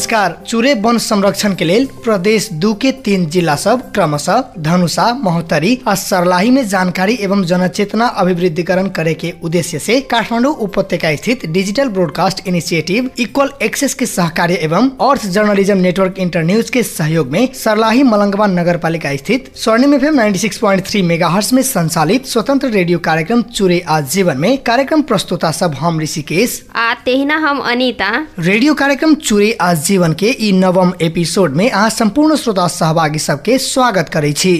नमस्कार चुरे वन संरक्षण के लेल प्रदेश दू के तीन जिला सब क्रमशः धनुषा महोत्तरी आ सरलाही में जानकारी एवं जनचेतना अभिवृद्धिकरण करे के उद्देश्य से काठमाडौँ उपत्यका स्थित digital broadcast initiative equal access के सहकार्य एवं earth journalism network Internews के सहयोग में सरलाही मलंगवा नगर पालिका स्थित स्वर्णिम एफ एम नाइन्टी में संचालित स्वतंत्र रेडियो कार्यक्रम चुरे आज जीवन में कार्यक्रम प्रस्तुता सब हम ऋषिकेश। आ तेहिना हम अनिता। रेडियो कार्यक्रम चुरे आज जीवन के ई नवम एपिसोड में अहाँ संपूर्ण श्रोता सहभागी सबके स्वागत करै छी।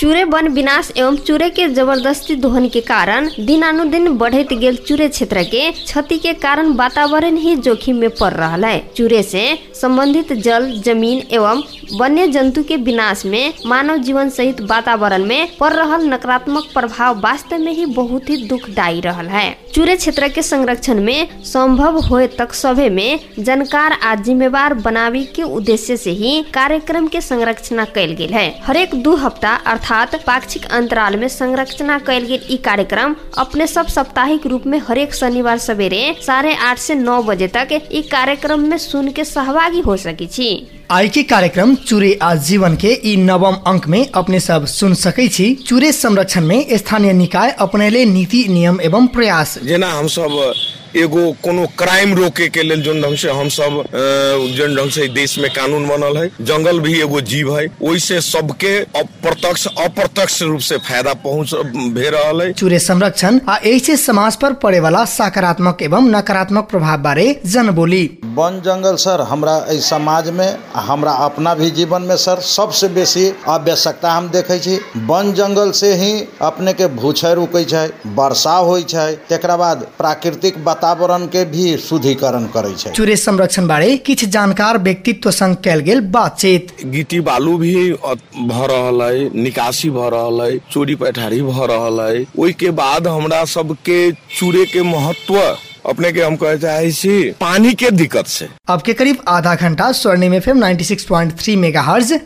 चूरे वन विनाश एवं चूरे के ज़बरदस्ती दोहन के कारण दिनानुदिन बढ़त गेल चूरे क्षेत्र के क्षति के कारण वातावरण ही जोखिम में पड़ रहा है। चूरे से संबंधित जल, ज़मीन एवं वन्य जंतु के विनाश में मानव जीवन सहित वातावरण में पड़ रहा नकारात्मक प्रभाव वास्तव में ही बहुत ही दुखदायी रहा है। चूरे क्षेत्र के संरक्षण में संभव होए तक सभे में जानकार आ जिम्मेवार बनावे के उद्देश्य से ही कार्यक्रम के संरचना कैल गेल है। हरेक दो हफ़्ता अर्थात पाक्षिक अंतराल में संरचना कैल गेल ई कार्यक्रम अपने सब साप्ताहिक रूप में हरेक शनिवार सवेरे साढ़े आठ से नौ बजे तक ई कार्यक्रम में सुन के सहभागी हो सकी छी। आई के कार्यक्रम चूरे आजीवन के ई नवम अंक में अपने सब सुन सकै छी। चूरे संरक्षण में स्थानीय निकाय अपनेले नीति नियम एवं प्रयास। जेना हमसब एगो कोनो क्राइम रोके के लेल जोन ढंग से हम सब जोन ढंग से देश में कानून बनल है जंगल भी एगो जीव है ओइसे सबके अप्रत्यक्ष अप्रत्यक्ष रूप से फ़ायदा पहुँच भे रहल है। चूरे संरक्षण आ ऐसे समाज पर पड़े वाला सकारात्मक एवं नकारात्मक प्रभाव बारे जन बोली वन जंगल सर हमरा एहि समाज में हमरा अपना भी जीवन में सर सबसे बेसी आवश्यकता हम देखे छी। वन जंगल से ही अपने के भूक्षय रुकै छै वर्षा होइ छै तेकरा बाद प्राकृतिक वातावरण के भी शुद्धिकरण करे छै। चूरे संरक्षण बारे किछ जानकार व्यक्तित्व संग कैल गेल बातचीत। गिट्टी बालू भी भ रहल है निकासी भ रहल है चोरी पैठारी भ रहल। है के बाद हमरा सबके चूरे के महत्व अपने के हम कहे चाहे पानी के दिक्कत से। अब के करीब आधा घंटा Swarnim F M ninety six point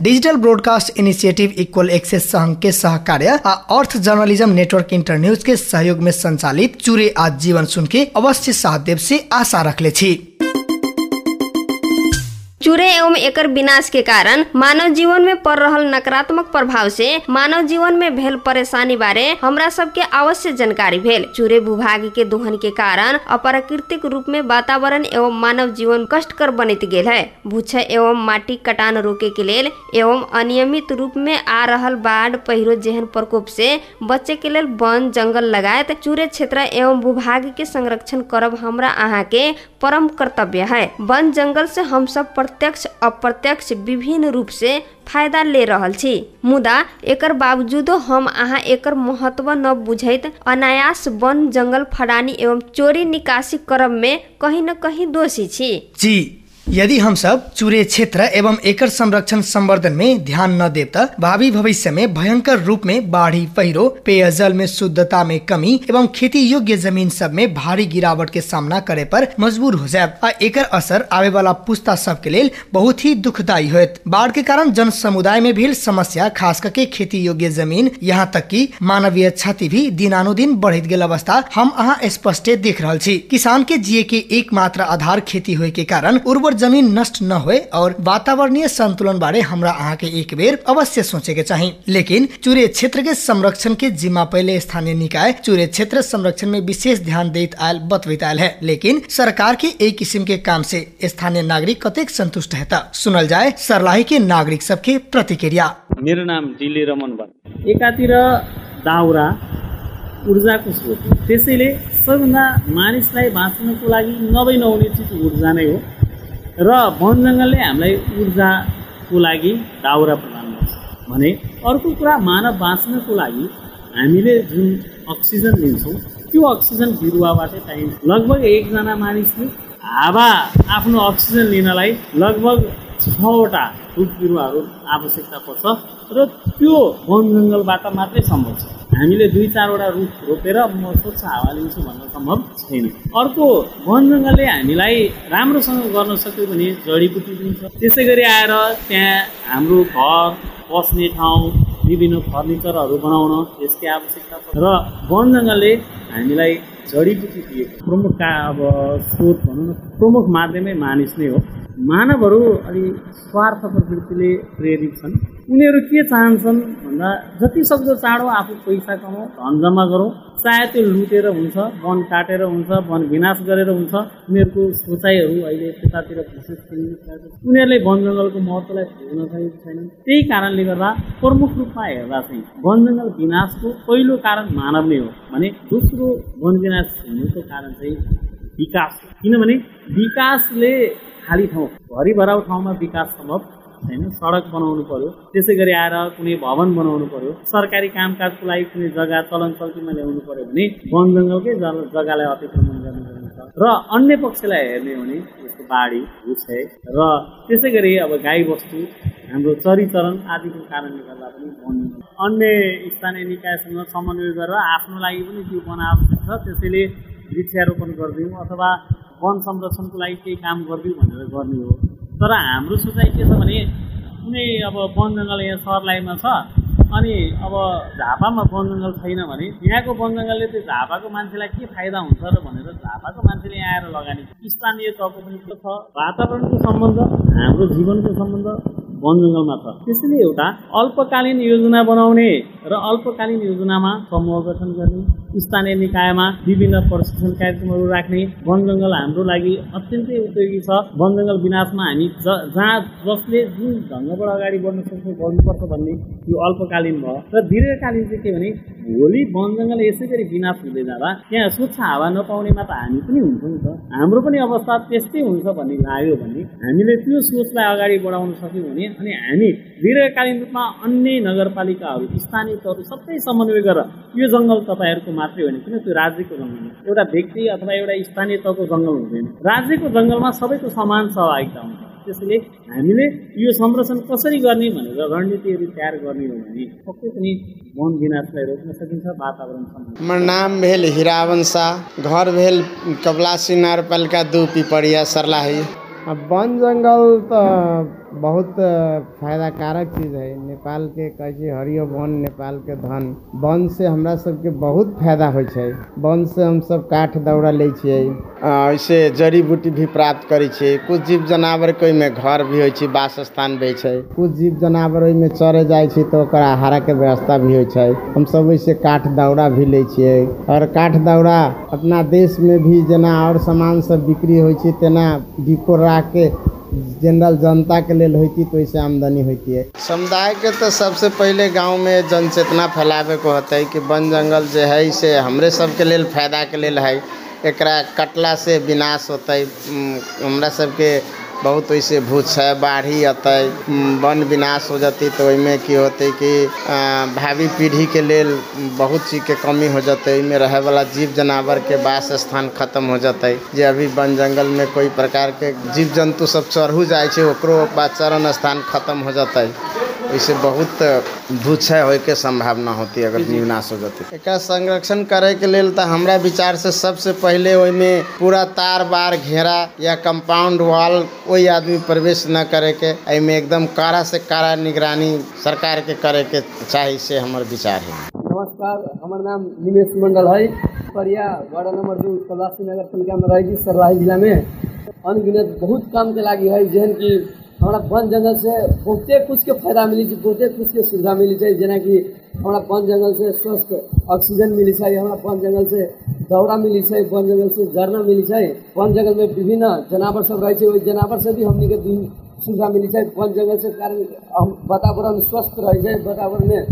digital broadcast initiative equal access संघ के सहकार्य, आ अर्थ जर्नलिज्म नेटवर्क इंटर न्यूज़ के सहयोग में संचालित चूरे आज जीवन सुन के अवश्य सहदेव देव से आशा रखले छी। चूरे एवं एकर विनाश के कारण मानव जीवन में पड़ रहल नकारात्मक प्रभाव से मानव जीवन में भेल परेशानी बारे हमरा सबके अवश्य जानकारी भेल। चूरे भूभाग के दोहन के कारण अप्राकृतिक रूप में वातावरण एवं मानव जीवन कष्टकर बनित गेल है। भूक्षय एवं माटी कटान रोके के लेल एवं अनियमित रूप में आ रहल बाढ़, पहिरो जेहन प्रकोप से बचे के लेल वन, जंगल लगायत चूरे क्षेत्र एवं भूभाग के संरक्षण करब हमरा अहाँ के परम कर्तव्य है। वन जंगल से हम सब प्रत्यक्ष अप्रत्यक्ष विभिन्न रूप से फायदा ले रहल छी। मुदा एकर बावजूदो हम अहाँ एकर महत्व न बुझैत अनायास वन जंगल फडानी एवं चोरी निकासी करब में कहीं न कहीं दोषी छी। जी यदि हम सब चूरे क्षेत्र एवं एकर संरक्षण संवर्धन में ध्यान न देव त भावी भविष्य में भयंकर रूप में बाढ़ी पहिरो पेयजल में शुद्धता में कमी एवं खेती योग्य ज़मीन सब में भारी गिरावट के सामना करे पर मजबूर हो जाए आ एकर असर आवे वाला पुस्ता सब के लिए बहुत ही दुखदायी होत बाढ़ के कारण जन समुदाय में भी समस्या, खास करके खेती योग्य ज़मीन, यहाँ तक की मानवीय क्षति भी दिनानुदिन बढ़त गेल अवस्था, हम अहाँ स्पष्ट देख रहल छी। किसान के जिए के एकमात्र आधार खेती होए के कारण उर्वर जमीन नष्ट न होए और वातावरणीय संतुलन बारे हमरा अहाँ के एक बेर अवश्य सोचे के चाही। लेकिन चूरे क्षेत्र के संरक्षण के जिम्मा पहले स्थानीय निकाय चूरे क्षेत्र संरक्षण में विशेष ध्यान देत आयल बतवित आयल है। लेकिन सरकार के एक किस्म के काम से स्थानीय नागरिक कतेक संतुष्ट है सुनल जाए सरलाही के नागरिक सबके प्रतिक्रिया। मेरो नाम डिले रमन बन। एकातिर दाउरा ऊर्जाको स्रोत। त्यसैले सबभन्दा मानिसलाई बाँच्नको लागि नभई नहुने चिज ऊर्जा नै हो। र वन जङ्गलले हामीलाई ऊर्जाको लागि दाउरा प्रदान गर्छ। भने अर्को कुरा मानव बाँच्नको लागि हामीले जुन अक्सिजन लिन्छौँ त्यो अक्सिजन बिरुवाबाटै पाइन्छ लगभग एकजना मानिसले हावा आफ्नो अक्सिजन लिनलाई लगभग छवटा रुख बिरुवाहरू आवश्यकता पर्छ र त्यो वन जङ्गलबाट मात्रै सम्भव छ। हामीले दुई चारवटा रुख रोपेर म स्वच्छ हावा लिन्छु भन्न सम्भव छैन। अर्को वन जङ्गलले हामीलाई राम्रोसँग गर्न सक्यो भने जडीबुटी दिन्छ। त्यसै गरी आएर त्यहाँ हाम्रो घर बस्ने ठाउँ विभिन्न फर्निचरहरू बनाउन यसकै आवश्यकता र वन जङ्गलले हामीलाई जडीबुटी दिएको प्रमुख का अब स्रोत भनौँ न प्रमुख माध्यमै मानिस नै हो। मानवहरू अलि स्वार्थ प्रवृत्तिले प्रेरित छन् उनीहरू के चाहन्छन् भन्दा जति सक्दो चाँडो आफू पैसा कमाऊ धन जम्मा गरौँ। चाहे त्यो लुटेर हुन्छ वन काटेर हुन्छ वन विनाश गरेर हुन्छ उनीहरूको सोचाइहरू अहिले त्यतातिर विशेष केन्द्रित उनीहरूले वन जङ्गलको महत्त्वलाई बुझ्न सकेको छैनन्। त्यही कारणले गर्दा प्रमुख रूपमा हेर्दा चाहिँ वन जङ्गल विनाशको पहिलो कारण मानव नै हो भने दोस्रो वन विनाश हुनुको कारण चाहिँ विकास किनभने विकासले खाली ठाउँ भरिभराउ ठाउँमा विकास सम्भव होइन सडक बनाउनु पर्यो। त्यसै गरी आएर कुनै भवन बनाउनु पर्यो। सरकारी कामकाजको लागि कुनै जग्गा चलन चल्तीमा ल्याउनु पर्यो भने वन जङ्गलकै जग्गालाई अतिक्रमण गर्नुपर्ने र अन्य पक्षलाई हेर्ने हो भने जस्तो बाढी भूक्षय र त्यसै गरी अब गाई बस्तु हाम्रो चरिचरण आदिको कारणले गर्दा पनि वन अन्य स्थानीय निकायसँग समन्वय गरेर आफ्नो लागि पनि त्यो आवश्यक छ। त्यसैले वृक्षारोपण गरिदिउँ अथवा वन संरक्षणको लागि केही काम गरिदिउँ भनेर गर्ने हो। तर हाम्रो सोचाइ के छ भने कुनै अब वन जङ्गल यहाँ सर्लाइमा छ अनि अब झापामा वन जङ्गल छैन भने यहाँको वन जङ्गलले त्यो झापाको मान्छेलाई के फाइदा हुन्छ र भनेर झापाको मान्छेले यहाँ आएर लगानी स्थानीय तहको पनि छ। वातावरणको सम्बन्ध हाम्रो जीवनको सम्बन्ध वन जङ्गलमा छ। त्यसैले एउटा अल्पकालीन योजना बनाउने र अल्पकालीन योजनामा समूह गठन गर्ने स्थानीय निकायमा विभिन्न प्रशिक्षण कार्यक्रमहरू राख्ने वन हाम्रो लागि अत्यन्तै उपयोगी छ। वन विनाशमा हामी ज जहाँ जसले जुन ढङ्गबाट अगाडि बढ्न सक्छ बढ्नुपर्छ भन्ने यो अल्पकालीन भयो। र दीर्घकालीन चाहिँ के भने भोलि वन जङ्गल यसै गरी विनाश हुँदै जाँदा त्यहाँ स्वच्छ हावा नपाउनेमा त हामी पनि हुन्छौँ नि त। हाम्रो पनि अवस्था त्यस्तै हुन्छ भन्ने लाग्यो भने हामीले त्यो सोचलाई अगाडि बढाउन सक्यौँ भने अनि हामी दीर्घकालीन रूपमा अन्य नगरपालिकाहरू स्थानीय तहहरू सबै समन्वय गरेर यो जङ्गल तपाईँहरूको मात्रै होइन किन त्यो राज्यको जङ्गल हो। एउटा व्यक्ति अथवा एउटा स्थानीय तहको जङ्गल हुँदैन। राज्यको जङ्गलमा सबैको समान सहभागिता हुन्छ। त्यसैले हामीले यो संरक्षण कसरी गर्ने भनेर रणनीतिहरू तयार गर्ने हो भने पक्कै पनि वन विनाशलाई रोक्न सकिन्छ वातावरण हमर नाम भेल हिरावन शाह घर भेल कपलासी नगरपालिका दू पिपरिया सरलाही। वन जंगल तो बहुत फ़ायदा कारक चीज़ है। नेपाल के कहै हरियो वन नेपाल के धन। वन से हमरा सबके बहुत फ़ायदा होइ छै। वन से हम सब काठ दौड़ा लै छियै। ऐसे जड़ी बूटी भी प्राप्त करै छियै। कुछ जीव जनावर के ओहिमे घर भी होइ छै वासस्थान भी छै। कुछ जीव जनावर ओहिमे चरे जाइ छै तऽ ओकर आहार के व्यवस्था भी होइ छै। हम सब ओहिसे काठ दौड़ा भी लै छियै। और काठ दौड़ा अपना देश में भी जेना और सामान सब बिक्री होइ छै तेना डिको राख के जनरल जनता के लिए होती तो इसे आमदनी होती है। समुदाय के तो सबसे पहले गाँव में जन चेतना फैलावे को होता है कि वन जंगल जो है इसे हमरे सबके लिए फ़ायदा के लिए है एक कटला से विनाश होते। हमारा सबके बहुत वैसे भूक्षय बाढ़ी अतै वन विनाश हो जती तो ओहिमे की होते कि भावी पीढ़ी के लिए बहुत चीज़ के कमी हो जते। में रह वाला जीव जानवर के वास स्थान खत्म हो जाते। जे अभी वन जंगल में कोई प्रकार के जीव जंतु सब चढ़ू जाए छै, ओकरो स्थान खत्म हो जते। ओहिसे बहुत भूक्षय होय के संभावना होती अगर विनाश हो जाती। एकरा संरक्षण करे के लेल तो हमरा विचार से सबसे पहले ओहिमे पूरा तार बार घेरा या कंपाउंड वॉल कोई आदमी प्रवेश न करे के एहिमे एकदम कड़ा से कड़ा निगरानी सरकार के करे के चाहिए से हमारे विचार है। नमस्कार हमर नाम निमेश मंडल है। परिया वार्ड नंबर दू कलासी नगर पालिका में रही सरलाही जिला में। अनगिनत बहुत काम के लागी है जेहन कि हमरा वन जंगल से बहुते कुछ के फ़ायदा मिली छै, बहुते कुछ के सुविधा मिली छै जेना कि हमरा वन जंगल से स्वस्थ ऑक्सीजन मिली छै, हमरा वन जंगल से दौरा मिली छै, वन जंगल से झरना मिली छै, वन जंगल में विभिन्न जानवर सब रहे ओहि जनावर से भी हमनी के दिन सुविधा मिली छै, वन जंगल से कारण वातावरण स्वस्थ रहे छै, वातावरण में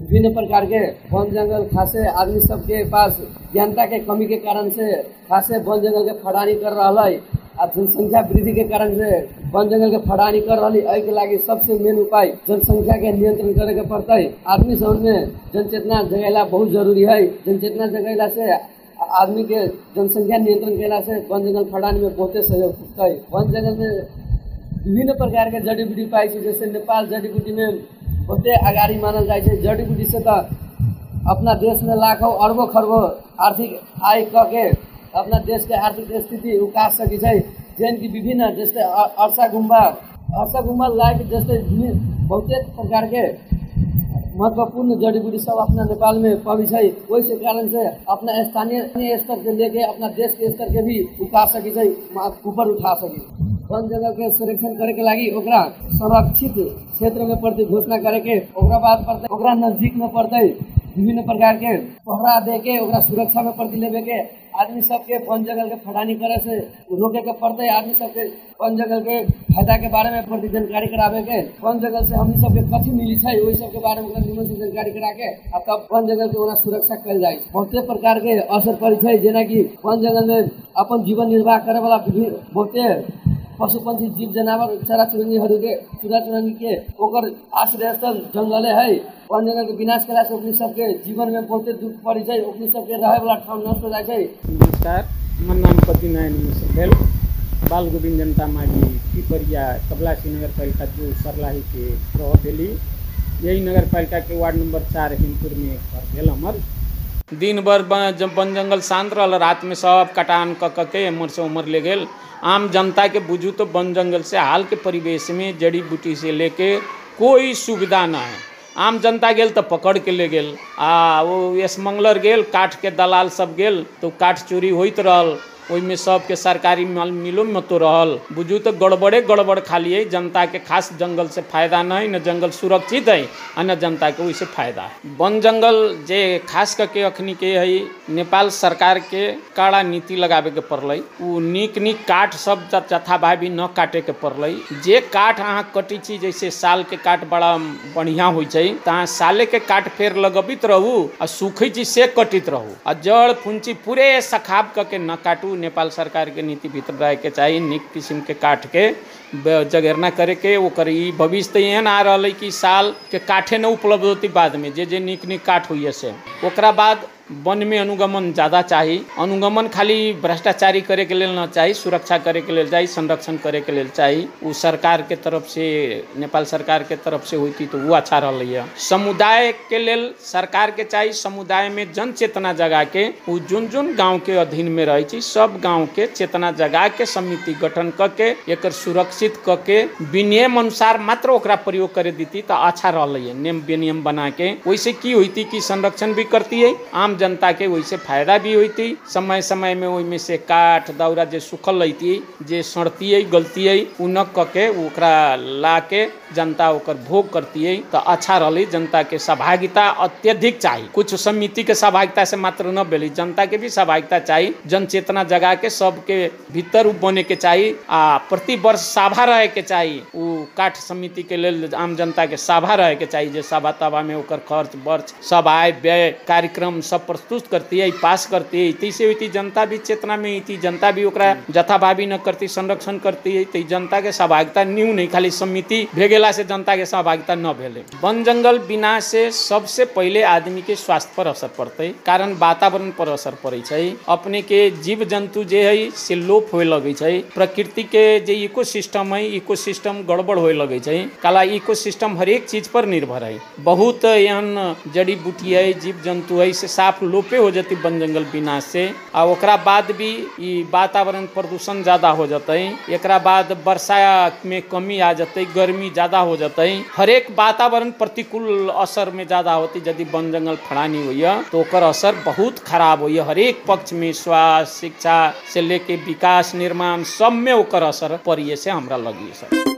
विभिन्न प्रकार के वन जंगल खासे आदमी सबके पास ज्ञानता के कमी के कारण से खासे वन जंगल के फड़ानी कर रहा है आ जनसंख्या वृद्धि के कारण से वन जंगल के फड़ानी कर रही एहि के लागी सबसे मेन उपाय जनसंख्या के नियंत्रण करे के पड़ते। आदमी सब में जनचेतना जगेला बहुत ज़रूरी है। जनचेतना जगेला से आदमी के जनसंख्या नियंत्रण केला से वन जंगल फड़ानी में बहुते सहयोग होता। वन जंगल में विभिन्न प्रकार के जड़ी बूटी पाई जैसे नेपाल जड़ी बूटी में बहुते अगाड़ी मानल छै। जड़ी बूटी से अपना देश में लाखों अरबों खरबों आर्थिक आय क के अपना देश के आर्थिक स्थिति उकास सकी जेन की विभिन्न जैसे अरसा गुम्बा। अरसा गुम्बा लायक जैसे बहुते प्रकार के महत्वपूर्ण जड़ी बूटी सब अपना नेपाल में छै। ओहि से कारण से अपना स्थानीय स्तर के लेके अपना देश के स्तर के भी उठा सकी ऊपर उठा सकी। वन जंगल के संरक्षण करे के लागी ओकरा संरक्षित क्षेत्र में प्रति घोषणा करे के ओकरा बाद पड़ते, ओकरा नज़दीक में पड़ते, विभिन्न प्रकार के पहरा दे के ओकरा सुरक्षा में प्रति लेवे के आदमी सबके वन जंगल के फटानी करे से, रोके के पड़ते आदमी सबके वन जंगल के फ़ायदा के बारे में प्रति जानकारी करावे के वन जंगल से हमी सबके कथी मिली है वही सबके बारे में निमन से जानकारी करा के आ तब वन जंगल के ओकरा सुरक्षा कल जाए बहुते प्रकार के असर पड़े जेना की वन जंगल में अपन जीवन निर्वाह करे वाला बहुते पशुपक्षी जीव जनावर चरा चुरुङ्गीहरूले चुरा चुरुङ्गीके ओकर आश्रयस्थल जङ्गले है। वन्यजन्तु विनाश कयलासँ ओकनी सबके जीवनमा बहुते दुःख परि छै ओकनी सबके रहैवला ठाम नष्ट हो जाइ नमस्कार हमर नाम पतिनारायण मिश्र भेल बाल गोविंद जनता मागी पिपरिया कबला सिंह नगर पालिका दू सरलाहीके रह भेली यही नगरपालिकाको वार्ड नम्बर चार हिमपुरमे घर भेल हमर। दिन भर वन जंगल शांत रहा रात में सब कटान क क एम्हर से उम्हर ले गेल। आम जनता के बुझू तो वन जंगल से हाल के परिवेश में जड़ी बूटी से लेके कोई सुविधा ना है। आम जनता गेल तो पकड़ के ले गेल। आ वो यशमंगलर गेल, काठ के दलाल सब गेल तो काठ चोरी होत रहल। ओहिमे सबके सरकारी माल मिलो में तो रहल। बुझू तो गड़बड़े गड़बड़ खाली है जनता के खास जंगल से फायदा नहीं न जंगल सुरक्षित है आ न जनता के ओहिसे फायदा वन जंगल जे खास अखनी के है नेपाल सरकार के कड़ा नीति लगाबे के पड़लै उ नीक नीक काठ सब जथाभावी न काटे के पड़लै जे काठ अहाँ कटी छी जैसे साल के काठ बड़ा बढ़िया होइ छै तऽ अहाँ साले के काठ फेर लगबित रहू आ सूखै छी से कटित रहू। आ जड़ फुंची पूरे सखाब क के न काटू नेपाल सरकार के नीति भीतर रह के चाहिए नीक किस्म के काट के जगरना करे के ओकर भविष्य तो एहन आ रहा है कि साल के काठे न उपलब्ध होती बाद में जे जे नीक नीक काठ हुई से। ओकरा बाद वन में अनुगमन ज़्यादा चाही। अनुगमन खाली भ्रष्टाचारी करे के लेल न चाही, सुरक्षा करे के लेल चाही, संरक्षण करे के लेल चाही। उ सरकार के तरफ़ से, नेपाल सरकार के तरफ़ से होती तो वो अच्छा रहलै समुदाय के लेल सरकार के चाही, समुदाय में जन चेतना जगा के। उ जोन जोन गाँव के अधीन में रहे सब गाँव के चेतना जगा के, समिति गठन क के, एकर सुरक्षित क के, विनियम अनुसार मात्र ओकरा प्रयोग करे देती तो अच्छा रहलै नियम विनियम बना के। वैसे की होती कि संरक्षण भी करती है आम जनता के वैसे फ़ायदा भी होती समय समय में ओहिमे से काठ दौरा जे सुखल रहती जे सड़ती गलती उ न क ला के जनता ओकर भोग करती तो अच्छा रहलै जनता के सहभागिता अत्यधिक चाहिए कुछ समिति के सहभागिता से मात्र न भेलै, जनता के भी सहभागिता चाहिए जन चेतना जगा के सबके भीतर बने के चाहिए आ प्रति वर्ष सभा रहे के चाहिए उ काठ समिति के लेल आम जनता के सभा रहे के चाहिए सभा तभा में खर्च वर्च सब आय व्यय कार्यक्रम सब प्रस्तुत करती है, पास करती है। तैसे होती जनता भी चेतना में होती जनता भी ओकरा जथाभावी न करती, संरक्षण करती है। तो जनता के सहभागिता न्यू नहीं, खाली समिति भेगेला से जनता के सहभागिता न भेले। वन जंगल विनाश से सबसे पहले आदमी के स्वास्थ्य पर असर पड़ते, कारण वातावरण पर असर पड़े अपने के जीव जंतु जे है से लोप होए लगे प्रकृति के जे इकोसिस्टम है इकोसिस्टम गड़बड़ होए लगे काला इकोसिस्टम हरेक चीज़ पर निर्भर है बहुत एहन जड़ी बूटी है जीव जंतु है से साफ़ लोपे हो जती वन जंगल विनाश से। आ बाद भी ई वातावरण प्रदूषण ज़्यादा हो जतै एक बाद वर्षा में कमी आ जतै गर्मी ज़्यादा हो जतै हरेक वातावरण प्रतिकूल असर में ज़्यादा होती, यदि वन जंगल फड़ानी होइए तो असर बहुत खराब होइए हरेक पक्ष में स्वास्थ्य, शिक्षा से लेके विकास, निर्माण सब में असर पड़िए से हमरा लगी सर।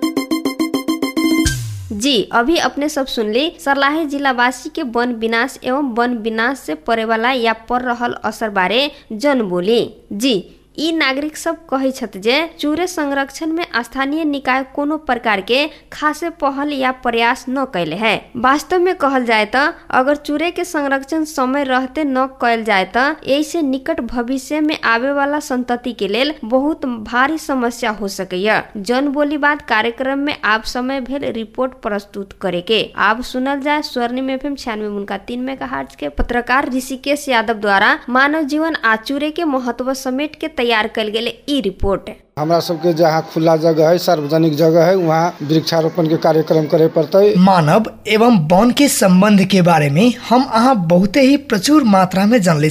जी, अभी अपने सब सुन ली। सरलाहे जिला जिलावासी के वन विनाश एवं वन विनाश से पड़े वाला या पड़ रहल असर बारे जन बोली। जी ई नागरिक सब कहै जे चूरे संरक्षण में स्थानीय निकाय कोनो प्रकार के खासे पहल या प्रयास न कैले है। वास्तव में कहल जाए त, अगर चूरे के संरक्षण समय रहते न कैल जाए त यही से निकट भविष्य में आवे वाला संतति के लेल बहुत भारी समस्या हो सकैया। जन बोली बात कार्यक्रम में आप समय भेल रिपोर्ट प्रस्तुत करे के आप सुनल जाए स्वर्णिम एफ़ एम छियानवे उनका तीन मेगा के पत्रकार ऋषिकेश यादव द्वारा मानव जीवन आ चूरे के महत्व समेट के तैयार कल गए ई रिपोर्ट हमरा सबके जहाँ खुला जगह है, सार्वजनिक जगह है, वहाँ वृक्षारोपण के कार्यक्रम करे पड़ते। मानव एवं वन के संबंध के बारे में हम अहाँ बहुते ही प्रचुर मात्रा में जानले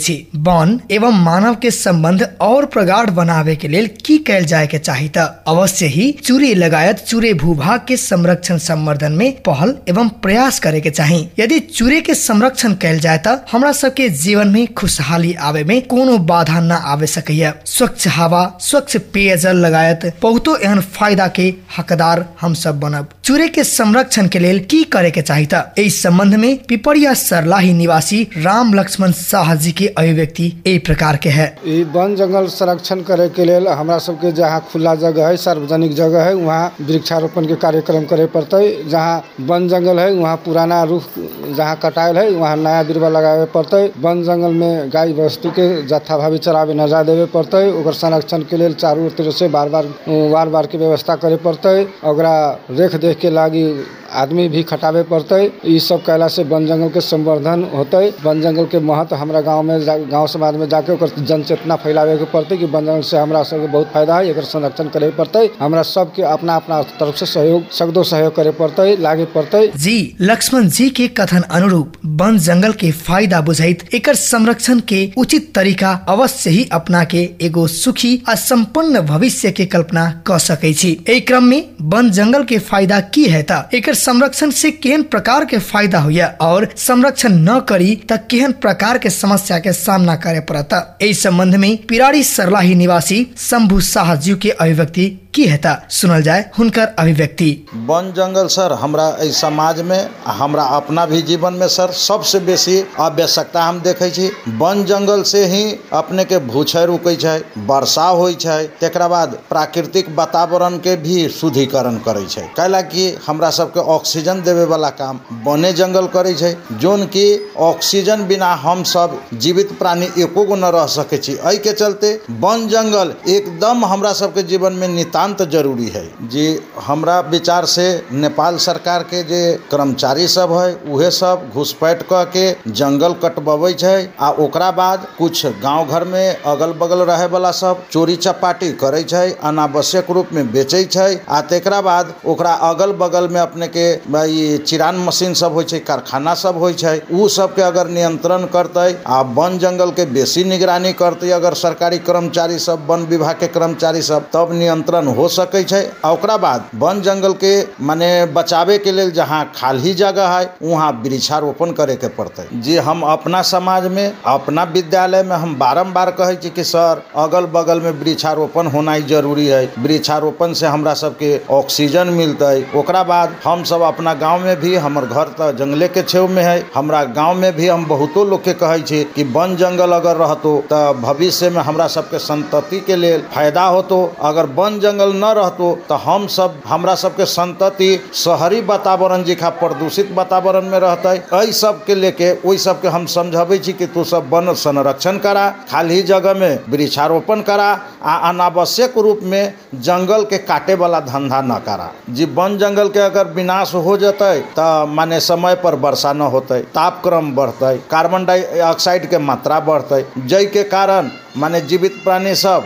वन एवं मानव के संबंध और प्रगाढ़ बनावे के लिए की कैल जाए के चाही त? अवश्य ही चूरे लगायत चूरे भूभाग के संरक्षण संवर्धन में पहल एवं प्रयास करे के चाही। यदि चूरे के संरक्षण कैल जाए त, हमरा सबके जीवन में खुशहाली आवे में कोनो बाधा न आवे सकैया स्वच्छ हवा, स्वच्छ पेयजल लगायत बहुतो एहन फ़ायदा के हकदार हम सब बनब। चूरे के संरक्षण के लेल की करे के चाही त? इस संबंध में पिपरिया सरलाही निवासी राम लक्ष्मण शाह जी के अभिव्यक्ति ए प्रकार के है। वन जंगल संरक्षण करे के लिए हमारा सबके जहाँ खुला जगह है, सार्वजनिक जगह है, वहाँ वृक्षारोपण के कार्यक्रम करे पड़ते। जहाँ वन जंगल है, वहाँ पुराना रुख जहाँ कटायल है, वहाँ नया बिरवा लगावे पड़ते। वन जंगल में गाय वस्तु के जत्था भावी चरावे जा देवे पड़ते। ओकर संरक्षण के लिए चारू तरफ़ से बार बार बार बार के व्यवस्था करे पड़ते। ओकरा रेख देख के लागी आदमी भी खटावे पड़ते सब कैला से वन जंगल के संवर्धन होते। वन जंगल के महत्व हमारा गाँव में गाँव समाज में जाके जन चेतना फैलावे के पड़ते कि वन जंगल से हमरा सबके बहुत फ़ायदा है, एकर संरक्षण करे पड़ते। हमरा सबके अपना अपना तरफ़ से सहयोग, सगदो सहयोग करे पड़ते, लागे पड़ते। जी, लक्ष्मण जी के कथन अनुरूप वन जंगल के फ़ायदा बुझाइत एकर संरक्षण के उचित तरीका अवश्य ही अपना के एगो सुखी आ संपन्न भविष्य के कल्पना क सकै छी। क्रम में वन जंगल के फ़ायदा की है एकर संरक्षण से केहन प्रकार के फ़ायदा हुआ और संरक्षण न करी त केहन प्रकार के समस्या के सामना करे पड़ता। इस संबंध में पिराड़ी सरलाही निवासी शंभु शाह जी के अभिव्यक्ति की हेता सुनल जाए हुनकर अभिव्यक्ति। वन जंगल, सर, हमरा एहि समाज में हमरा अपना भी जीवन में सर, सबसे बेसी आवश्यकता हम देखे वन जंगल से ही अपने के भूक्षय रुकै वर्षा तेकरा बाद प्राकृतिक वातावरण के भी शुद्धिकरण करे कैला कि हमरा सबके ऑक्सीजन देवे वाला काम वने जंगल करे जोन कि ऑक्सीजन बिना हम सब जीवित प्राणी एको गो न रह सकै छी। के चलते वन जंगल एकदम हमरा सबके जीवन में नितान्त ज़रूरी है। जी, हमरा विचार से नेपाल सरकार के जे कर्मचारी सब है, उहे सब घुसपैठ क के जंगल कटबबै छै, आ ओकरा बाद कुछ गाँव घर में अगल बगल रहे वाला सब चोरी चपाटी करे छै, अनावश्यक रूप में बेचै छै, आ तेकरा बाद ओकरा अगल बगल में अपने के चिरान मशीन सब होइ छै, कारखाना सब होइ छै, उ सब के अगर नियंत्रण करतै, आ वन जंगल के बेसी निगरानी करतै अगर सरकारी कर्मचारी सब, वन विभाग के कर्मचारी सब, तब नियंत्रण हो सकै छै। ओकरा बाद वन जंगल के, माने बचावे के लेल जहाँ खाली जगह है, वहाँ वृक्षारोपण करे के पड़तै। जी हम अपना समाज में, अपना विद्यालय में हम बारम्बार कहै छी कि, सर अगल बगल में वृक्षारोपण होनाइ ज़रूरी है। वृक्षारोपण से हमरा सबके ऑक्सीजन मिलते। ओकरा बाद हम सब अपना गाँव में भी, हमर घर तो जंगले के छेव में है। हमरा गाँव में भी हम बहुतो लोग के कहे छी कि, वन जंगल अगर रहतो तो भविष्य में हमरा सबके संतति के लेल फ़ायदा होतो। अगर वन जंगल न रहतो तो हम सब, हमरा सबके संतति शहरी वातावरण जिखा प्रदूषित वातावरण में रहते एहि सब के लेके ओहि सब के हम समझाबै कि तू सब वन संरक्षण करा, खाली जगह में वृक्षारोपण करा, आ अनावश्यक रूप में जंगल के काटे वाला धंधा न करा। जी वन जंगल के अगर विनाश हो जतै तो माने समय पर वर्षा न होते, तापक्रम बढ़तै, कार्बन डाइऑक्साइड के मात्रा बढ़ते जै के कारण माने जीवित प्राणी सब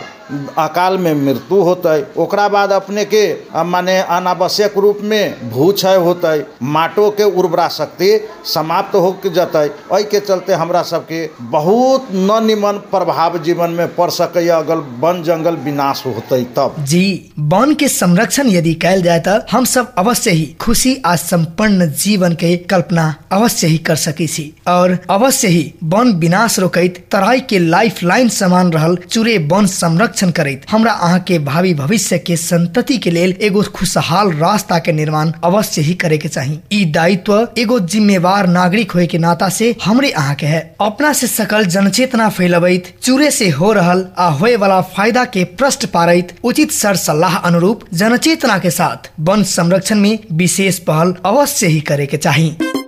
अकाल में मृत्यु होतै, ओकरा बाद अपने के माने अनावश्यक रूप में भूक्षय होतै, माटो के उर्वरा शक्ति समाप्त हो जतै। के चलते हमरा सबके बहुत न निमन प्रभाव जीवन में पड़ सकैया अगर वन जंगल विनाश होते तब। जी, वन के संरक्षण यदि कैल जाए तो हम सब अवश्य ही खुशी आ संपन्न जीवन के कल्पना अवश्य ही कर सके और अवश्य ही वन विनाश रोकैत, तराई के लाइफ लाइन समान रहल, चूरे वन संरक्षण करैत। हमरा अहाँ के भावी भविष्य के संतति के लेल एगो खुशहाल रास्ता के निर्माण अवश्य ही करे के चाहिए ई दायित्व एगो जिम्मेवार नागरिक होए के नाता से हमरे अहाँ के है। अपना से सकल जनचेतना फैलबैत, चूरे से हो रहल आ होए वाला फ़ायदा के प्रश्न पारित, उचित सर सलाह अनुरूप जनचेतना के साथ वन संरक्षण में विशेष पहल अवश्य ही करे के चाहिए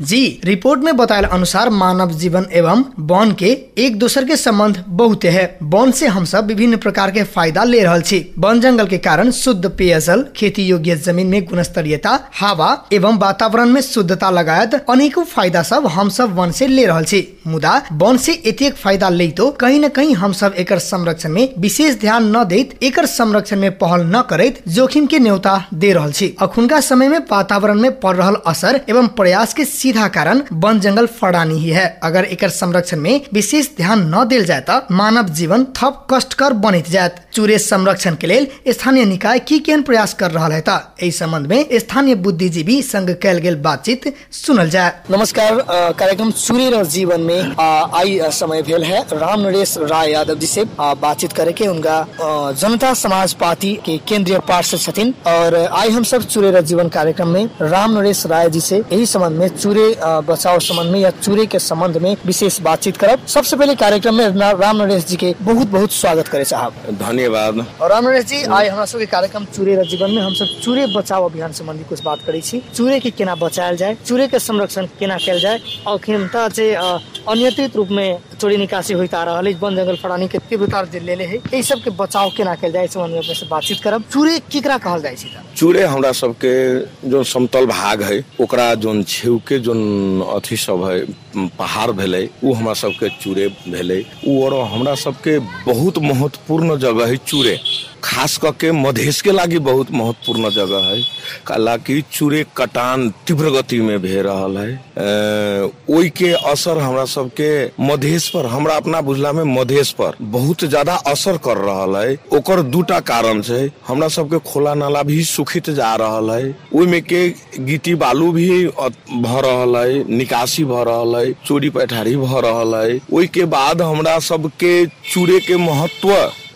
जी, रिपोर्ट में बतायल अनुसार मानव जीवन एवं वन के एक दूसर के संबंध बहुत है। वन से हम सब विभिन्न प्रकार के फ़ायदा ले रहल छी। वन जंगल के कारण शुद्ध पेयजल, खेती योग्य ज़मीन में गुणस्तरीयता, हवा एवं वातावरण में शुद्धता लगायत अनेकों फ़ायदा सब हम सब वन से ले रहा छी। मुदा वन से एतेक फ़ायदा ले तो कहीं न कहीं हम सब एक संरक्षण में विशेष ध्यान न दैत, एकर संरक्षण में पहल न करैत जोखिम के न्योता दे रहा छी। अखुनका समय में वातावरण में पड़ रहा असर एवं प्रयास के सीधा कारण वन जंगल फड़ानी ही है। अगर एक संरक्षण में विशेष ध्यान न दिल जाए तो मानव जीवन थप कष्टकर बनित जायत। चूरे संरक्षण के लिए स्थानीय निकाय की केन प्रयास कर रहा है इस संबंध में स्थानीय बुद्धिजीवी संग कैल गेल बातचीत सुनल जाए नमस्कार कार्यक्रम र जीवन में आई समय भेल है। राम नरेश राय यादव जी से बातचीत करे के उनका जनता समाज पार्टी के केंद्रीय पार्षद छथिन। और आई हम सब चूरे जीवन कार्यक्रम में राम नरेश राय जी से यही संबंध में चूरे अ, बचाव संबंध में या चूरे के संबंध में विशेष बातचीत करब। सबसे पहले कार्यक्रम में राम नरेश जी के बहुत बहुत स्वागत करे साहब। धन्यवाद। और राम नरेश जी आई हमरा सबके कार्यक्रम चूरे र जीवन में हम सब चूरे बचाव अभियान संबंधी कुछ बात करै छी। चूरे के केना बचायल जाए चूरे के संरक्षण केना कैल जाए और खिमता जे अ, अनियंत्रित रूप में चोरी निकासी होइत आ रहा है वन जंगल फड़ानी के तीव्रता जे लेले है एहि सब के बचाव केना कैल जाए संबंध में अपने से बातचीत करब। चूरे केकरा कहल जाए? चूड़े हमरा सबके जो समतल भाग है ओकरा जोन छेव के जोन अथी सब है म, पहाड़ भेलै उ हमरा सबके चूड़े भेलै। उ और हमरा सबके बहुत महत्वपूर्ण जगह है चूड़े। खास करके मधेश के लागी बहुत महत्वपूर्ण जगह है। हालाँकि चूड़े कटान तीव्र गति में भे रहल है। अ, के असर हमरा सबके मधेश पर हमरा अपना बुझला में मधेश पर बहुत ज़्यादा असर कर रहल है। ओकर दूटा कारण छै हमरा सबके खोला नाला भी सुखित जा रहल है। ओहिमे के गिट्टी बालू भी अ- भ रहल निकासी भ रहल है चोरी पैठारी भ रहल। है बाद हमरा सबके चूड़े के महत्व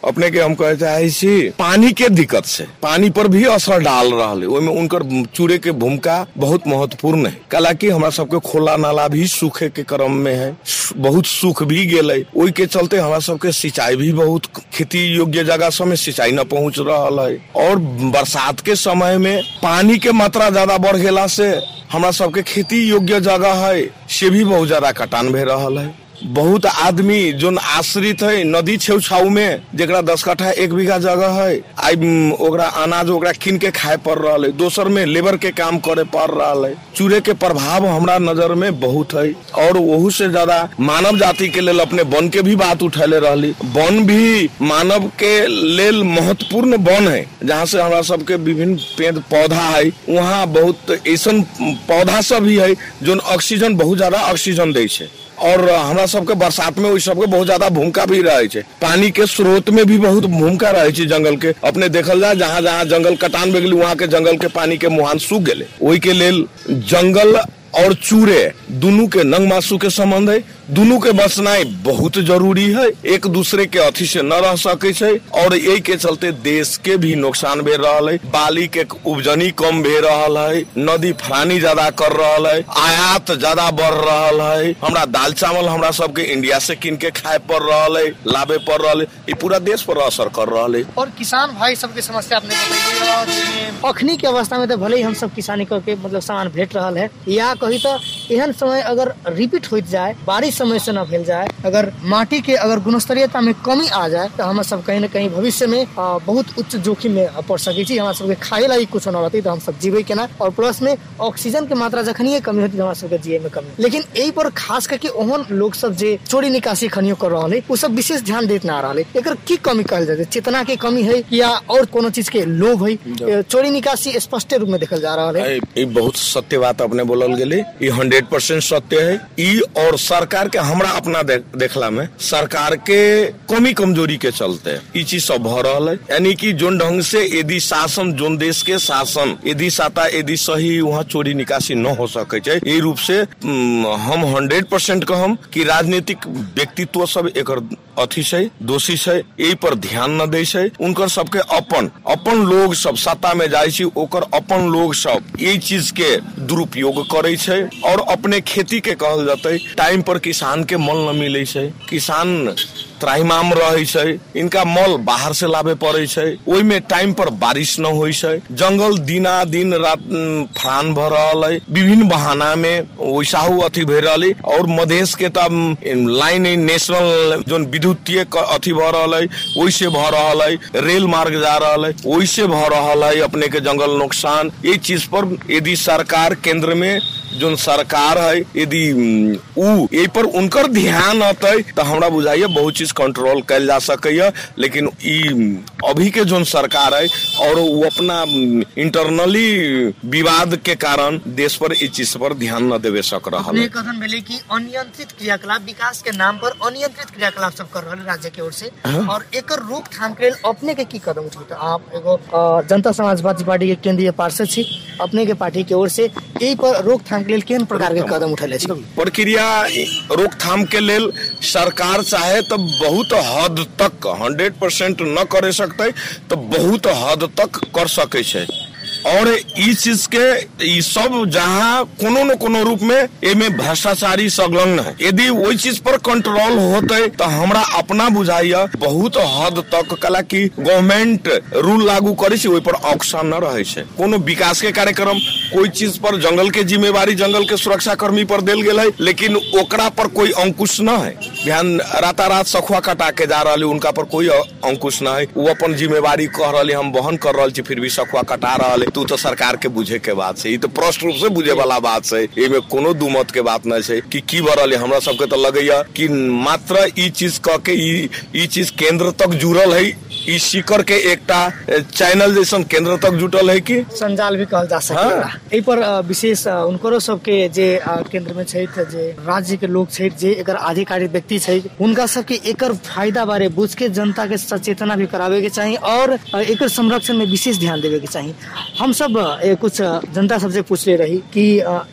अपने के हम कहे चाहे पानी के दिक्कत से, पानी पर भी असर डाल रहा है। ओहिमे उनकर चूड़े के भूमिका बहुत महत्वपूर्ण है। हालाँकि हमरा सबके खोला नाला भी सूखे के क्रम में है। बहुत सूख भी गेलै। ओहि के चलते हमरा सबके सिंचाई भी बहुत खेती योग्य जगह सब में सिंचाई न पहुँच रहा है। और बरसात के समय में पानी के मात्रा ज़्यादा बढ़ गेला से हमरा सबके खेती योग्य जगह है। से भी बहुत ज़्यादा कटान भे रहा है। बहुत आदमी जोन आश्रित है, नदी छेउ छाऊ में जरा दस कट्ठा एक बीघा जगह है आई ओकरा अनाज ओकरा कीन के खाए पड़ रहा है। दोसर में लेबर के काम करे पड़ रहा है। चूड़े के प्रभाव हमरा नज़र में बहुत है, और वहू से ज़्यादा मानव जाति के लिए अपने वन के भी बात उठैले रहली। वन भी मानव के लेल महत्वपूर्ण वन है, जहाँ से हमारा सबके विभिन्न पेड़ पौधा है। वहाँ बहुत ऐसा पौधा सब भी है जो ऑक्सीजन, बहुत ज़्यादा ऑक्सीजन दै और हमरा सबके बरसात में, ओहि सबके बहुत ज़्यादा भूमिका भी रहे छै। पानी के स्रोत में भी बहुत भूमिका रहे छै जंगल के। अपने देखल जाए जहाँ जहाँ जंगल कटान भे गेलै वहाँ के जंगल के पानी के मुहान सूख गए ओहि के लेल जंगल और चूड़े दोनों के नंग मासू के संबंध है दुनू के बचनाई बहुत ज़रूरी है। एक दूसरे के अथी से न रह सके छै और यही के चलते देश के भी नुकसान भे रहल है। बाली के उपजनी कम भे रहल है नदी फरानी ज़्यादा कर रहा है आयात ज़्यादा बढ़ रहा है। हमारा दाल चावल हमारा सबके इंडिया से किन के खाए पड़ रहा है लाभे पड़ रहा है ई पूरा देश पर असर कर रहा है। और किसान भाई सबके समस्या अपने अखनी के अवस्था में तो भले ही हम सब किसानी करके मतलब सामान भेट रहा है या कही तो एहन समय अगर रिपीट हो जाए बारिश समय से न भेल जाए। अगर माटी के अगर गुणस्तरीयता में कमी आ जाए तो हम सब कहीं न कहीं भविष्य में आ, बहुत उच्च जोखिम में पड़ सके छी हमरा सबके खाए लागी कुछ न रहते तो हम सब जीवे केना और प्लस में ऑक्सीजन के मात्रा जखनिए कमी होती तो हमरा सबके जिये में कमी। लेकिन यही पर खास करके ओहन लोग सब जे चोरी निकासी खनियो कर रहा है वो सब विशेष ध्यान देत ना रहा है एकर की कमी कहल जाए? चेतना के कमी है या और कोनो चीज़ के लोभ है? चोरी निकासी स्पष्ट रूप में देखल जा रहा है। बहुत सत्य बात अपने बोलल गेले। ई हंड्रेड परसेंट सत्य है। ई और सरकार के हमरा अपना देखला में सरकार के कमी कमज़ोरी के चलते चीज़ सब भ है यानी कि जोन ढंग से यदि शासन, जोन देश के शासन, यदि साता, यदि सही वहाँ चोरी निकासी न हो सके ई रूप से हम हंड्रेड परसेंट कहम कि राजनीतिक व्यक्तित्व सब एक अथी छै, दोषी छै, एहि पर ध्यान न दै छै। उनकर सबके अपन अपन लोग सब सत्ता में जाए छै, ओकर अपन लोग सब यही चीज़ के दुरुपयोग करे और अपने खेती के कहल जते, टाइम पर किसान के मल न मिले से किसान त्राहिमाम रहे इनका मल बाहर से लाबे पड़े छै में टाइम पर बारिश न छै जंगल दिना दिन रात फरान भ है विभिन्न बहाना में वैसाहू अथी भे और मधेश के त उम, लाइन नेशनल जोन विद्युतीय अथी भ रहल है वैसे भ रहल है रेल मार्ग जा रहल है वैसे भ रहल है अपने के जंगल नुकसान। ये चीज़ पर यदि सरकार केंद्र में जोन सरकार है यदि उम, उ पर उनकर ध्यान अतै तो हमरा बुझाइए बहुत चीज़ कंट्रोल कैल जा सकैया लेकिन ई अभी के जोन सरकार है और वो अपना इंटरनली विवाद के कारण देश पर इस चीज़ पर ध्यान न देवे सक रहा है कथन भेले कि अनियंत्रित क्रियाकलाप विकास के नाम पर अनियंत्रित क्रियाकलाप सब कर रहे राज्य के ओर से। और एक रोकथाम के लिए अपने के की कदम उठे आप एगो जनता समाजवादी पार्टी के केंद्रीय पार्षद छी अपने के पार्टी के ओर से यही पर रोकथाम के लिए केन प्रकार के कदम उठेले छी? प्रक्रिया रोकथाम के लिए सरकार चाहे तो बहुत हद तक हंड्रेड परसेंट न कर सकते तो बहुत हद तक कर सके और ई चीज़ के सब जहाँ कोनो न कोनो रूप में भ्रष्टाचारी संलग्न है। यदि वही चीज़ पर कंट्रोल होते तो हमरा अपना बुझाइया बहुत हद तक कला की गवर्नमेंट रूल लागू करे छै पर ऑक्शन न रहे छै। कोनो विकास के कार्यक्रम, कोई चीज़ पर जंगल के जिम्मेवारी, जंगल के सुरक्षा कर्मी पर देल गेल है, लेकिन ओकरा पर कोई अंकुश न है। ध्यान, रातारात सखुआ कटा के जा रहा उनका पर कोई अंकुश न है। वो अपन जिम्मेवारी कह रहे हम वहन कर रहा फिर भी सखुआ कटा रहा तू तो सरकार के बुझे के बात ई तो प्रष्ट रूप से बुझे वाला बात छै एमे कोनो दुमत के बात न छै कि की भ है हमरा सबके तो लगैया कि मात्र ई चीज़ कह के, ई चीज़ केंद्र तक जुड़ल है ई शिकर के एकटा चैनल जैसन केंद्र तक जुटल है कि? संजाल भी कहल जा सकेला हाँ। एहि पर विशेष उनकरो सबके जे केंद्र में छै जे राज्य के लोग छै जे एकर अधिकारी व्यक्ति छै हुनका सबके एकर फ़ायदा बारे बुझ के जनता के सचेतना भी करावे के चाहिए और एकर संरक्षण में विशेष ध्यान देवे के चाहिए हम सब कुछ जनता सबसे पूछले रही कि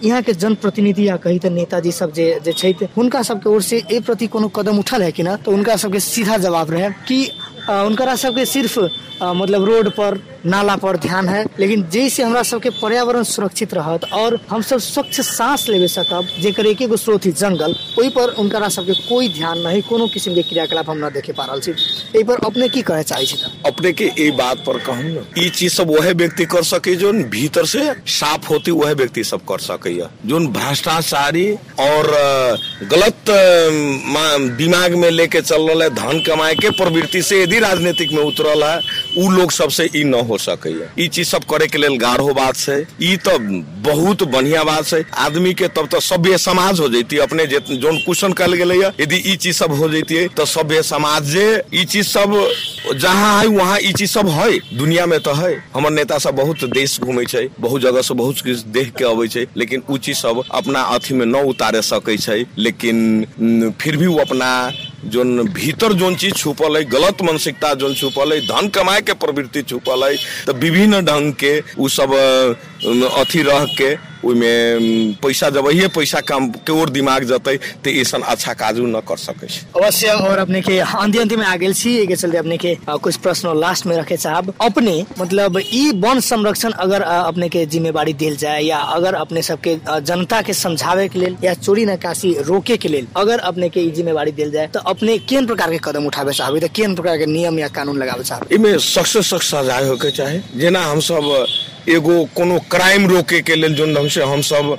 यहाँ के जनप्रतिनिधि या कही तो नेताजी सब जे जे हुनका सबके ओर से ए प्रति कोनो कदम उठल है कि ना? तो उनका सबके सीधा जवाब रहे कि उनकरा सबके सिर्फ़ मतलब रोड पर नाला पर ध्यान है, लेकिन जैसे हमरा सबके पर्यावरण सुरक्षित रहत और हम सब स्वच्छ सांस लेवे सकब, जेकर एक एगो स्रोत ही जंगल, ओहि पर उनकरा सबके कोई ध्यान नहीं, कोनो किस्म के क्रियाकलाप हम न देखे पा एहि पर अपने की कहे चाहे अपने के ये बात पर कहूँ ई चीज़ सब वह व्यक्ति कर सके जो भीतर से साफ़ होती, वह व्यक्ति सब कर सके जो भ्रष्टाचारी और गलत दिमाग में लेके चल रहा है, धन कमाए के प्रवृत्ति से यदि राजनीतिक में उतरल है उ लोग सबसे ई न हो सके चीज़ सब करे के लेल गाढ़ो बात ई तो बहुत बढ़िया बात छै। आदमी के तब तो सभ्य समाज हो जैती अपने जे क्वेश्चन कल गेले यदि चीज़ सब हो जैती तो सभ्य समाज जे चीज़ सब जहाँ है, वहाँ ई चीज़ सब है। दुनिया में तो है। हमर नेता सब बहुत देश घूमे बहुत जगह से बहुत किछु देख के अबै लेकिन उ चीज़ सब अपना अथी में न उतारे सकै लेकिन फिर भी वो अपना जोन भीतर जोन चीज छुपल है गलत मानसिकता जोन छुपल है धन कमाए के प्रवृत्ति छुपल है तो विभिन्न ढंग के उ सब अथी रह के ओहिमे पैसा जब ये पैसा काम के ओर दिमाग जतै तो ऐसन अच्छा काजू न कर सकै अवश्य और अपने के अंति अंति में आ गेल छी एके चलते अपने के कुछ प्रश्न लास्ट में रखे चाहब अपने मतलब ई वन संरक्षण अगर अपने के जिम्मेवारी दिल जाए या अगर अपने सबके जनता के समझावे के लेल या चोरी नकासी रोके के लेल अगर अपने के ई जिम्मेवारी दिल जाए तो अपने केन प्रकार के कदम उठावे चाहबे तो केन प्रकार के नियम या कानून लगावे चाहबे? इमे सख्त से सख्त सजाए होके चाहे। जेना हम सब एगो कोनो क्राइम रोके के लेल जोन ढंग से हम सब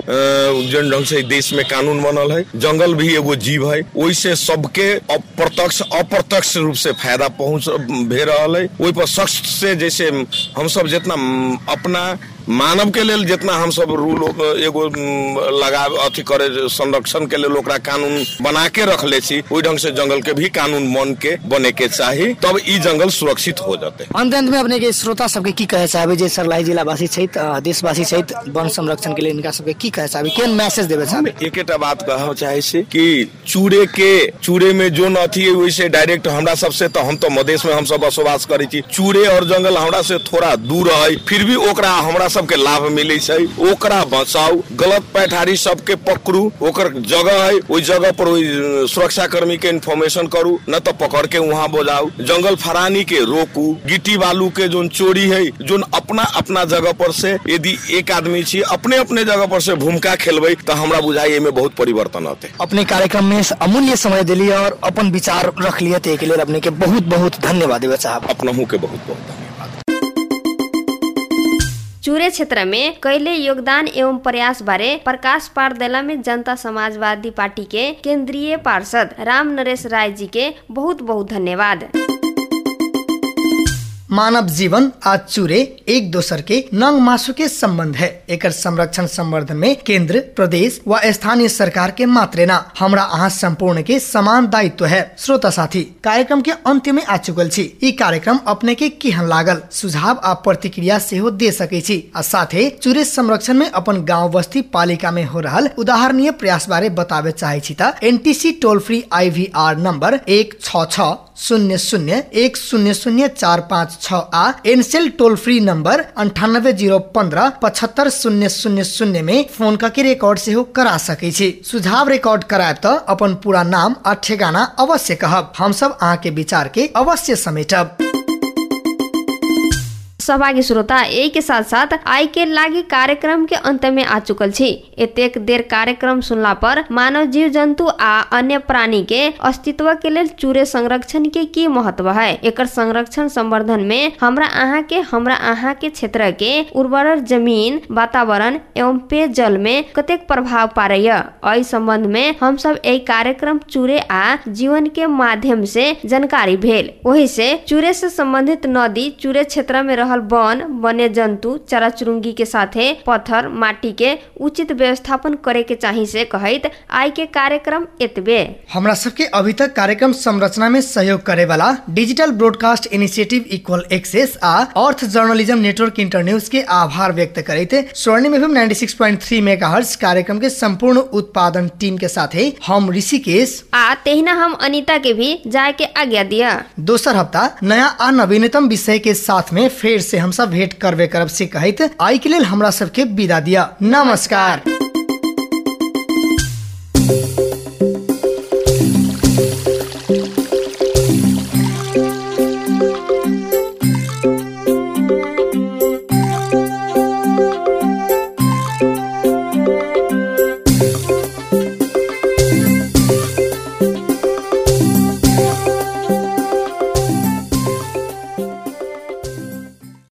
जोन ढंग से देश में कानून बनल है जंगल भी एगो जीव है ओइसे सबके अप्रत्यक्ष अप्रत्यक्ष रूप से फायदा पहुंच भे रहल है ओहि पर सख्त से जैसे हम सब जितना अपना मानव के लेल जितना हम सब रूल एगो लगा अथी करे संरक्षण के ओकरा कानून बना के रखले छी ओहि ढंग से जंगल के भी कानून बन के बने के चाही तब ई जंगल सुरक्षित हो जाते। अंत अंत में अपने के श्रोता सबके की कहे चाहबे जे सरलाही जिलावासी छैत अ, देशवासी छैत वन संरक्षण के लिए इनका सबके की कहे चाहबे केन मैसेज देवे चाहबे? एकेटा बात कह चाहे छी कि चूड़े के चूड़े में जो अथी है वैसे डायरेक्ट हमरा सबसे तो हम तो मधेश में हम सब बसवास करे छी। चूड़े और जंगल हमरा से थोड़ा दूर है फिर भी ओकरा हमरा सबके लाभ मिले ओकरा बचाऊ गलत पैठारी सबके पकड़ू ओकर जगह है ओहि जगह पर सुरक्षा कर्मी के इन्फॉर्मेशन करू न तो पकड़ के वहाँ बोलाऊ जंगल फरानी के रोकू गिट्टी बालू के जो चोरी है जो अपना अपना जगह पर से यदि एक आदमी छी अपने अपने जगह पर से भूमिका खेलबै तो हमरा बुझाई में बहुत परिवर्तन होते अपने कार्यक्रम में अमूल्य समय दिली और अपन विचार रख लिए के लिए अपने के बहुत बहुत धन्यवाद देवे साहब। अपनहु के बहुत बहुत धन्यवाद। चूरे क्षेत्र में कैले योगदान एवं प्रयास बारे प्रकाश पार दिला में जनता समाजवादी पार्टी के केंद्रीय पार्षद राम नरेश राय जी के बहुत बहुत धन्यवाद। मानव जीवन आज चूरे एक दोसर के नंग मासु के संबंध है। एक संरक्षण संवर्धन में केंद्र, प्रदेश व स्थानीय सरकार के मात्रे ना। हमरा अहाँ संपूर्ण के समान दायित्व है। श्रोता साथी, कार्यक्रम के अंत में आ चुकल छी। ई कार्यक्रम अपने के केहन लागल? सुझाव आ प्रतिक्रिया सेहो दे सकै छी। आ साथे चूरे संरक्षण में अपन गाँव बस्ती पालिका में हो रहा उदाहरणीय प्रयास बारे बतावे चाहे छी त NTC toll free IVR number एक छ शून्य शून्य एक शून्य शून्य चार पाँच छ आ एनसेल टोल फ्री नंबर अंठानब्बे ज़ीरो पंद्रह पचहत्तर शून्य शून्य शून्य में फ़ोन करके रिकॉर्ड से हो करा सकै छी। सुझाव रिकॉर्ड कराए तो अपन पूरा नाम आ ठेगाना अवश्य कहब। हम सब अहाँ के विचार के अवश्य समेटब। सहभागी श्रोता यही के साथ साथ आई के लागी कार्यक्रम के अंत में आ चुकल छी। एतेक देर कार्यक्रम सुनला पर मानव जीव जंतु आ अन्य प्राणी के अस्तित्व के लिए चूरे संरक्षण के की महत्व है? एक संरक्षण संवर्धन में हमरा अहाँ के, हमरा अहाँ के क्षेत्र के उर्वर ज़मीन, वातावरण एवं पेयजल में कतेक प्रभाव पारय एहि संबंध में हम सब एहि कार्यक्रम चूरे आ जीवन के माध्यम से जानकारी भेल। वही से चूरे से संबंधित नदी चूरे क्षेत्र में रहल वन वन्य जंतु चरा चुरुंगी के साथे पत्थर माटी के उचित व्यवस्थापन करे के चाही से कहत आई के कार्यक्रम एतबे। हमरा सबके अभी तक कार्यक्रम संरचना में सहयोग करे वाला digital broadcast initiative equal access आ अर्थ जर्नलिज्म नेटवर्क इंटरन्यूज के आभार व्यक्त करते स्वर्णिम एफएम 96.3 मेगाहर्ट्ज कार्यक्रम के संपूर्ण उत्पादन टीम के साथे हम ऋषिकेश आ तेहिना हम अनीता के भी जाए के आज्ञा दिया। दोसर हफ़्ता नया आ नवीनतम विषय के साथ में फिर से हम सब भेंट करबे करब से कहत आई के लिए हमरा सबके विदा दिया नमस्कार।